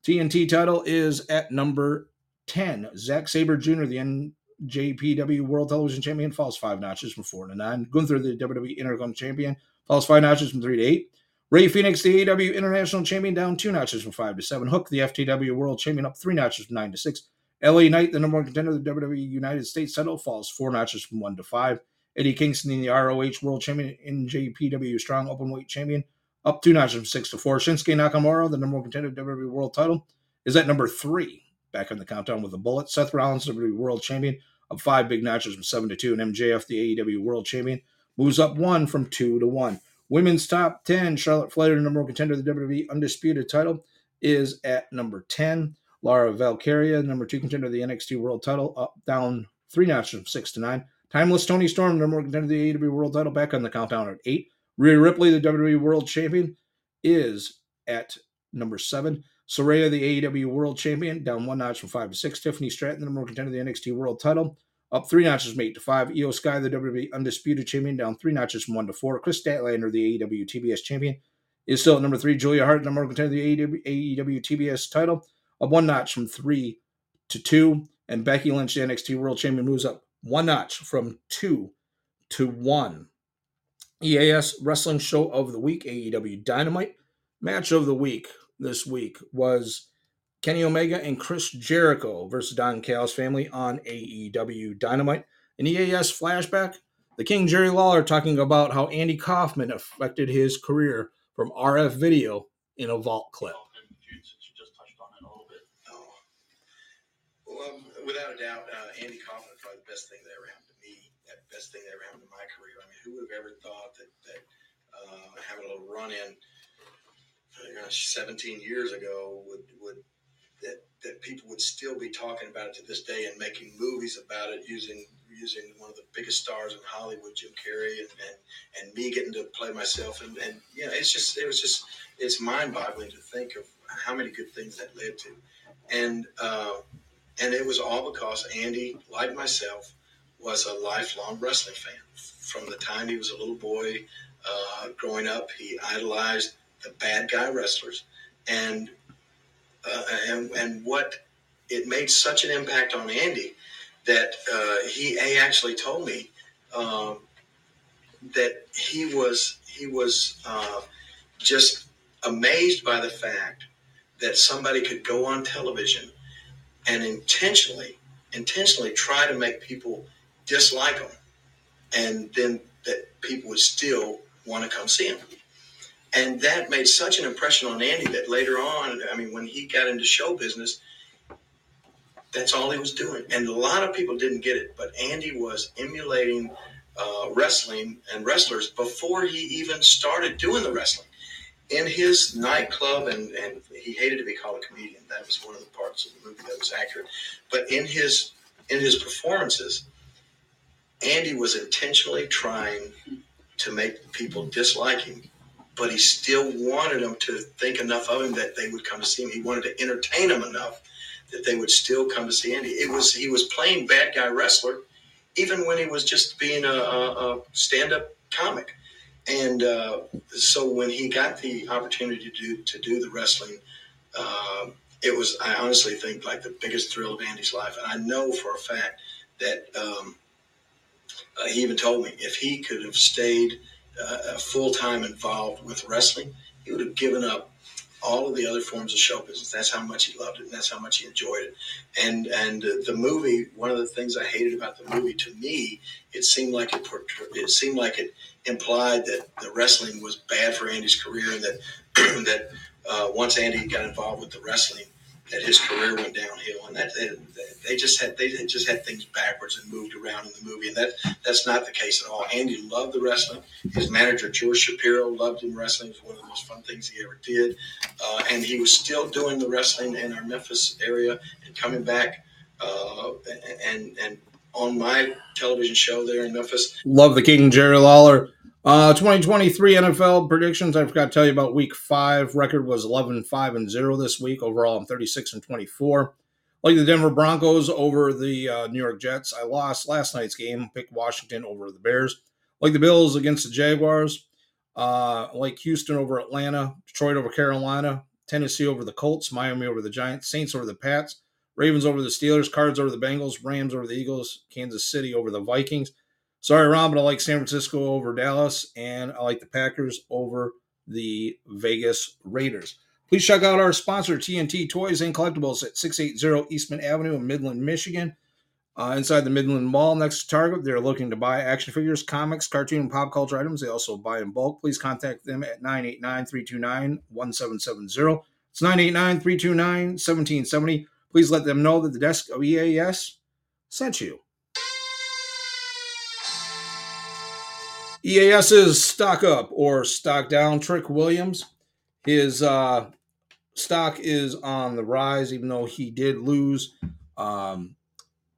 TNT title, is at number 10. Zack Sabre Jr., the NJPW World Television Champion, falls five notches from four to nine. Gunther, the WWE Intercontinental Champion, falls five notches from three to eight. Rey Fenix, the AEW International Champion, down two notches from five to seven. Hook, the FTW World Champion, up three notches from nine to six. LA Knight, the number one contender of the WWE United States title, falls four notches from one to five. Eddie Kingston, the ROH World Champion, NJPW Strong Openweight Champion, up two notches from six to four. Shinsuke Nakamura, the number one contender of the WWE World title, is at number three, back in the countdown with a bullet. Seth Rollins, the WWE World Champion, up five big notches from seven to two. And MJF, the AEW World Champion, moves up one from two to one. Women's top 10, Charlotte Flair, the number one contender of the WWE Undisputed title, is at number 10. Lyra Valkyria, number two contender of the NXT World title, up down three notches from six to nine. Timeless Toni Storm, number one contender of the AEW World title, back on the countdown at eight. Rhea Ripley, the WWE World Champion, is at number seven. Saraya, the AEW World Champion, down one notch from five to six. Tiffany Stratton, the number one contender of the NXT World title, up three notches from eight to five. Iyo Sky, the WWE Undisputed Champion, down three notches from one to four. Kris Statlander, the AEW TBS Champion, is still at number three. Julia Hart, number one contender the AEW TBS title, up one notch from three to two. And Becky Lynch, the NXT World Champion, moves up one notch from two to one. EAS Wrestling Show of the Week, AEW Dynamite. Match of the week this week was Kenny Omega and Chris Jericho versus Don Callis family on AEW Dynamite. An EAS flashback, the King Jerry Lawler talking about how Andy Kaufman affected his career from RF video in a vault clip. Well, without a doubt, uh, Andy Kaufman is probably the best thing that ever happened to me. That best thing that ever happened to my career. I mean, who would have ever thought that that uh, having a little run in, gosh, 17 years ago would would that that people would still be talking about it to this day and making movies about it using using one of the biggest stars in Hollywood, Jim Carrey, and and, and me getting to play myself, and and you know, it's just it was just it's mind boggling to think of how many good things that led to, and uh, and it was all because Andy, like myself, was a lifelong wrestling fan. From the time he was a little boy, uh, growing up, he idolized the bad guy wrestlers, and uh, and and what it made such an impact on Andy that uh, he, he actually told me um, that he was he was uh, just amazed by the fact that somebody could go on television and intentionally intentionally try to make people dislike him and then that people would still want to come see him and that made such an impression on Andy that later on, I mean, when he got into show business, that's all he was doing. And a lot of people didn't get it, but Andy was emulating uh, wrestling and wrestlers before he even started doing the wrestling. In his nightclub, and, and he hated to be called a comedian. That was one of the parts of the movie that was accurate. But in his in his performances, Andy was intentionally trying to make people dislike him but he still wanted them to think enough of him that they would come to see him. He wanted to entertain them enough that they would still come to see Andy. It was he was playing bad guy wrestler, even when he was just being a, a, a stand up comic. And uh, so when he got the opportunity to do to do the wrestling, uh, it was I honestly think like the biggest thrill of Andy's life. And I know for a fact that um, uh, he even told me if he could have stayed uh, full time involved with wrestling, he would have given up all of the other forms of show business. That's how much he loved it, and that's how much he enjoyed it. And and uh, the movie, one of the things I hated about the movie, to me, it seemed like it it seemed like it implied that the wrestling was bad for Andy's career, and that that uh, once Andy got involved with the wrestling, that his career went downhill, and that they, they just had they just had things backwards and moved around in the movie, and that that's not the case at all. Andy loved the wrestling. His manager George Shapiro loved him wrestling. It was one of the most fun things he ever did, uh, and he was still doing the wrestling in our Memphis area and coming back uh, and and on my television show there in Memphis. Love the King Jerry Lawler. Uh, 2023 NFL predictions. I forgot to tell you about week five. Record was 11 5 and 0 this week. Overall, I'm 36 and 24. Like the Denver Broncos over the uh, New York Jets. I lost last night's game. Picked Washington over the Bears. Like the Bills against the Jaguars. Uh, like Houston over Atlanta. Detroit over Carolina. Tennessee over the Colts. Miami over the Giants. Saints over the Pats. Ravens over the Steelers. Cards over the Bengals. Rams over the Eagles. Kansas City over the Vikings. Sorry, Ron, but I like San Francisco over Dallas, and I like the Packers over the Vegas Raiders. Please check out our sponsor, TNT Toys and Collectibles at 680 Eastman Avenue in Midland, Michigan. Uh, inside the Midland Mall next to Target, they're looking to buy action figures, comics, cartoon, and pop culture items. They also buy in bulk. Please contact them at 989 329 1770. It's 989 329 1770. Please let them know that the desk of EAS sent you. EAS's stock up or stock down. Trick Williams, his uh, stock is on the rise, even though he did lose um,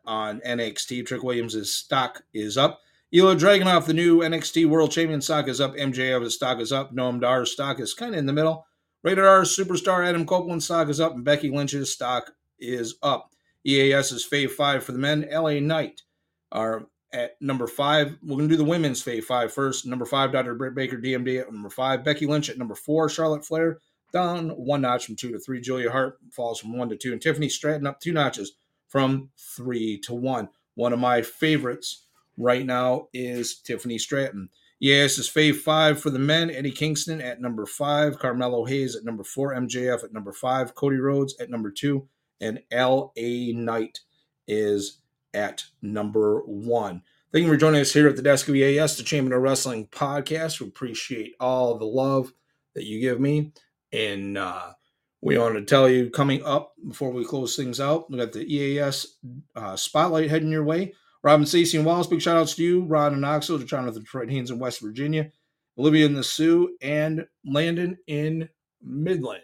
on NXT. Trick Williams' stock is up. Ilja Dragunov, the new NXT World Champion stock is up. MJF's stock is up. Noam Dar's stock is kind of in the middle. Rated R superstar Adam Copeland's stock is up, and Becky Lynch's stock is up. EAS's Fave 5 for the men. LA Knight are at number five. We're going to do the women's Fave five first. Number five, Dr. Britt Baker, DMD at number five. Becky Lynch at number four. Charlotte Flair down one notch from two to three. Julia Hart falls from one to two. And Tiffany Stratton up two notches from three to one. One of my favorites right now is Tiffany Stratton. Yes, is Fave five for the men. Eddie Kingston at number five. Carmelo Hayes at number four. MJF at number five. Cody Rhodes at number two. And L.A. Knight is at number one. Thank you for joining us here at the Desk of EAS, the Champion of Wrestling podcast. We appreciate all the love that you give me. And uh, we want to tell you coming up before we close things out, we got the EAS uh, spotlight heading your way. Robin Stacey and Wallace, big shout outs to you. Ron and Knoxville, John of the Detroit Haynes in West Virginia, Olivia in the Sioux, and Landon in Midland.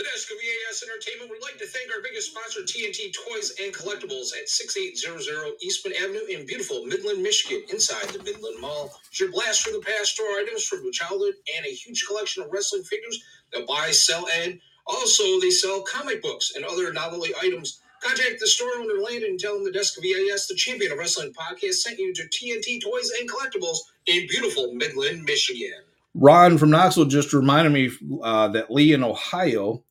The desk of EAS Entertainment would like to thank our biggest sponsor, TNT Toys and Collectibles at 6800 Eastman Avenue in beautiful Midland, Michigan, inside the Midland Mall. It's your blast from the past store items from your childhood and a huge collection of wrestling figures that buy, sell, and also they sell comic books and other novelty items. Contact the store owner Landon and tell them the desk of EAS, the champion of wrestling podcast, sent you to TNT Toys and Collectibles in beautiful Midland, Michigan. Ron from Knoxville just reminded me uh, that Lee in Ohio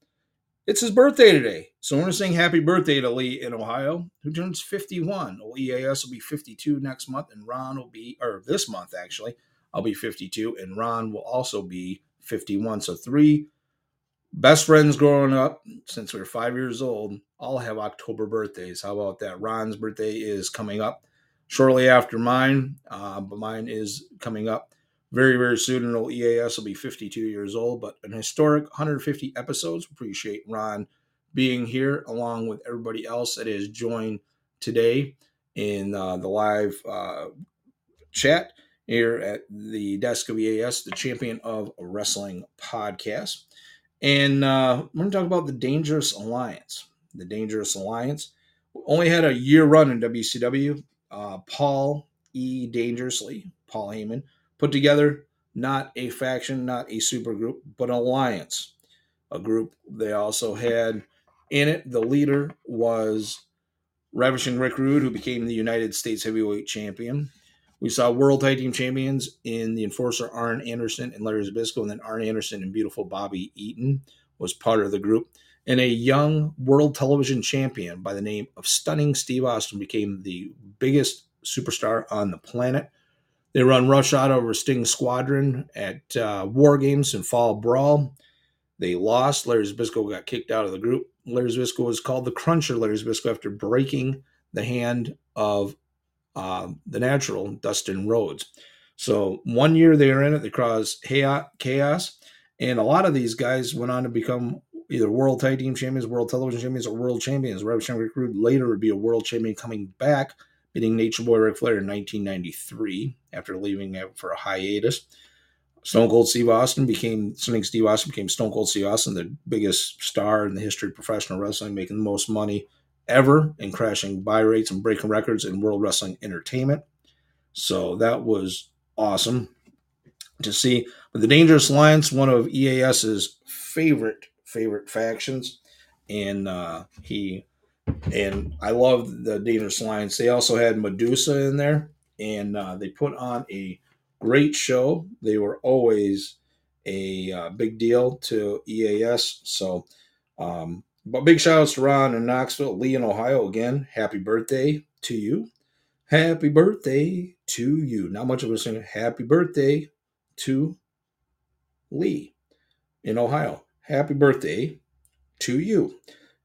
it's his birthday today. So to sing happy birthday to Lee in Ohio, who turns 51. Well, EAS will be 52 next month, and Ron will be, or this month actually, I'll be 52, and Ron will also be 51. So three best friends growing up since we were five years old all have October birthdays. How about that? Ron's birthday is coming up shortly after mine, uh, but mine is coming up very, very soon. And old EAS will be 52 years old, but an historic 150 episodes. Appreciate Ron being here along with everybody else that has joined today in uh, the live uh, chat here at the desk of EAS, the champion of wrestling podcast. And uh, we're going to talk about the Dangerous Alliance. The Dangerous Alliance only had a year run in WCW. Uh, Paul E. Dangerously, Paul Heyman, put together not a faction, not a super group, but an alliance. A group they also had in it. The leader was Ravishing Rick Rude, who became the United States Heavyweight Champion. We saw World Tag Team Champions in the Enforcer Arn Anderson and Larry Zbyszko, and then Arn Anderson and beautiful Bobby Eaton was part of the group. And a young world television champion by the name of Stunning Steve Austin became the biggest superstar on the planet. They run Rush Out over Sting Squadron at uh, War Games and Fall Brawl. They lost. Larry Zbyszko got kicked out of the group. Larry Zbyszko was called the Cruncher Larry Zbyszko after breaking the hand of uh, the natural Dustin Rhodes. So one year they were in it, they caused chaos, and a lot of these guys went on to become either world tag team champions, world television champions, or world champions. Ravishing Rick Rude later would be a world champion coming back, beating Nature Boy Ric Flair in 1993 after leaving for a hiatus. Stone Cold Steve Austin became Stunning Steve Austin became Stone Cold Steve Austin, the biggest star in the history of professional wrestling, making the most money ever and crashing buy rates and breaking records in World Wrestling Entertainment. So that was awesome to see. But the Dangerous Alliance, one of EAS's favorite favorite factions, and uh, he and I love the Dangerous Alliance. They also had Medusa in there, and uh, they put on a great show. They were always a uh, big deal to EAS. So, um, but big shout outs to Ron in Knoxville, Lee in Ohio again. Happy birthday to you. Happy birthday to you. Not much of a singer. Happy birthday to Lee in Ohio. Happy birthday to you.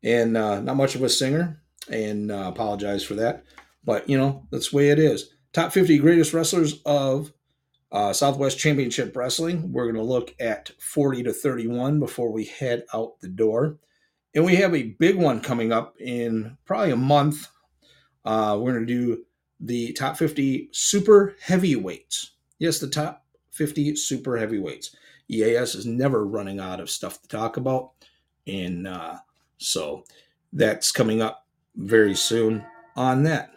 And uh, not much of a singer, and uh, apologize for that. But, you know, that's the way it is. Top 50 greatest wrestlers of uh, Southwest Championship Wrestling. We're going to look at 40 to 31 before we head out the door. And we have a big one coming up in probably a month. Uh, we're going to do the top 50 super heavyweights. Yes, the top 50 super heavyweights. EAS is never running out of stuff to talk about. And uh, so that's coming up very soon on that.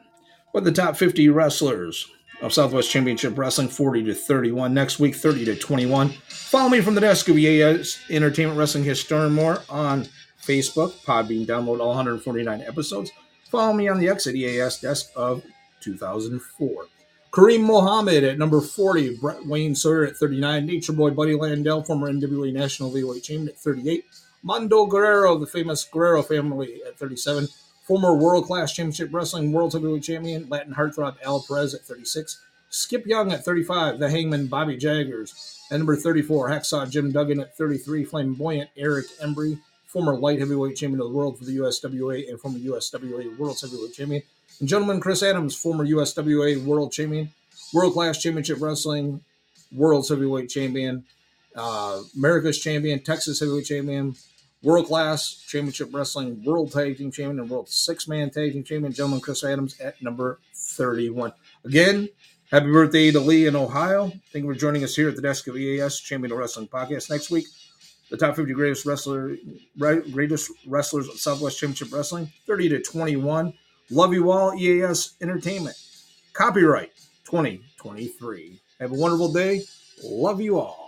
But the top 50 wrestlers of Southwest Championship Wrestling, 40 to 31. Next week, 30 to 21. Follow me from the desk of EAS Entertainment Wrestling History more on Facebook, Podbean, download all 149 episodes. Follow me on the X at EAS Desk of 2004. Kareem Mohammed at number 40, Brett Wayne Sawyer at 39, Nature Boy Buddy Landell, former NWA National Heavyweight Champion at 38, Mando Guerrero, the famous Guerrero family at 37, former World Class Championship Wrestling World Heavyweight Champion, Latin Heartthrob Al Perez at 36, Skip Young at 35, the Hangman Bobby Jaggers, at number 34, Hacksaw Jim Duggan at 33, Flamboyant Eric Embry, former light heavyweight champion of the world for the USWA and former USWA World Heavyweight Champion. And gentleman Chris Adams, former USWA World Champion, World Class Championship Wrestling World Heavyweight Champion, uh, America's Champion, Texas Heavyweight Champion, World Class Championship Wrestling World Tag Team Champion, and World Six Man Tag Team Champion, gentleman Chris Adams at number 31. Again, happy birthday to Lee in Ohio. Thank you for joining us here at the desk of EAS Champion of Wrestling Podcast. Next week, the top 50 greatest wrestler, greatest wrestlers of Southwest Championship Wrestling, 30 to 21. Love you all, EAS Entertainment. Copyright 2023. Have a wonderful day. Love you all.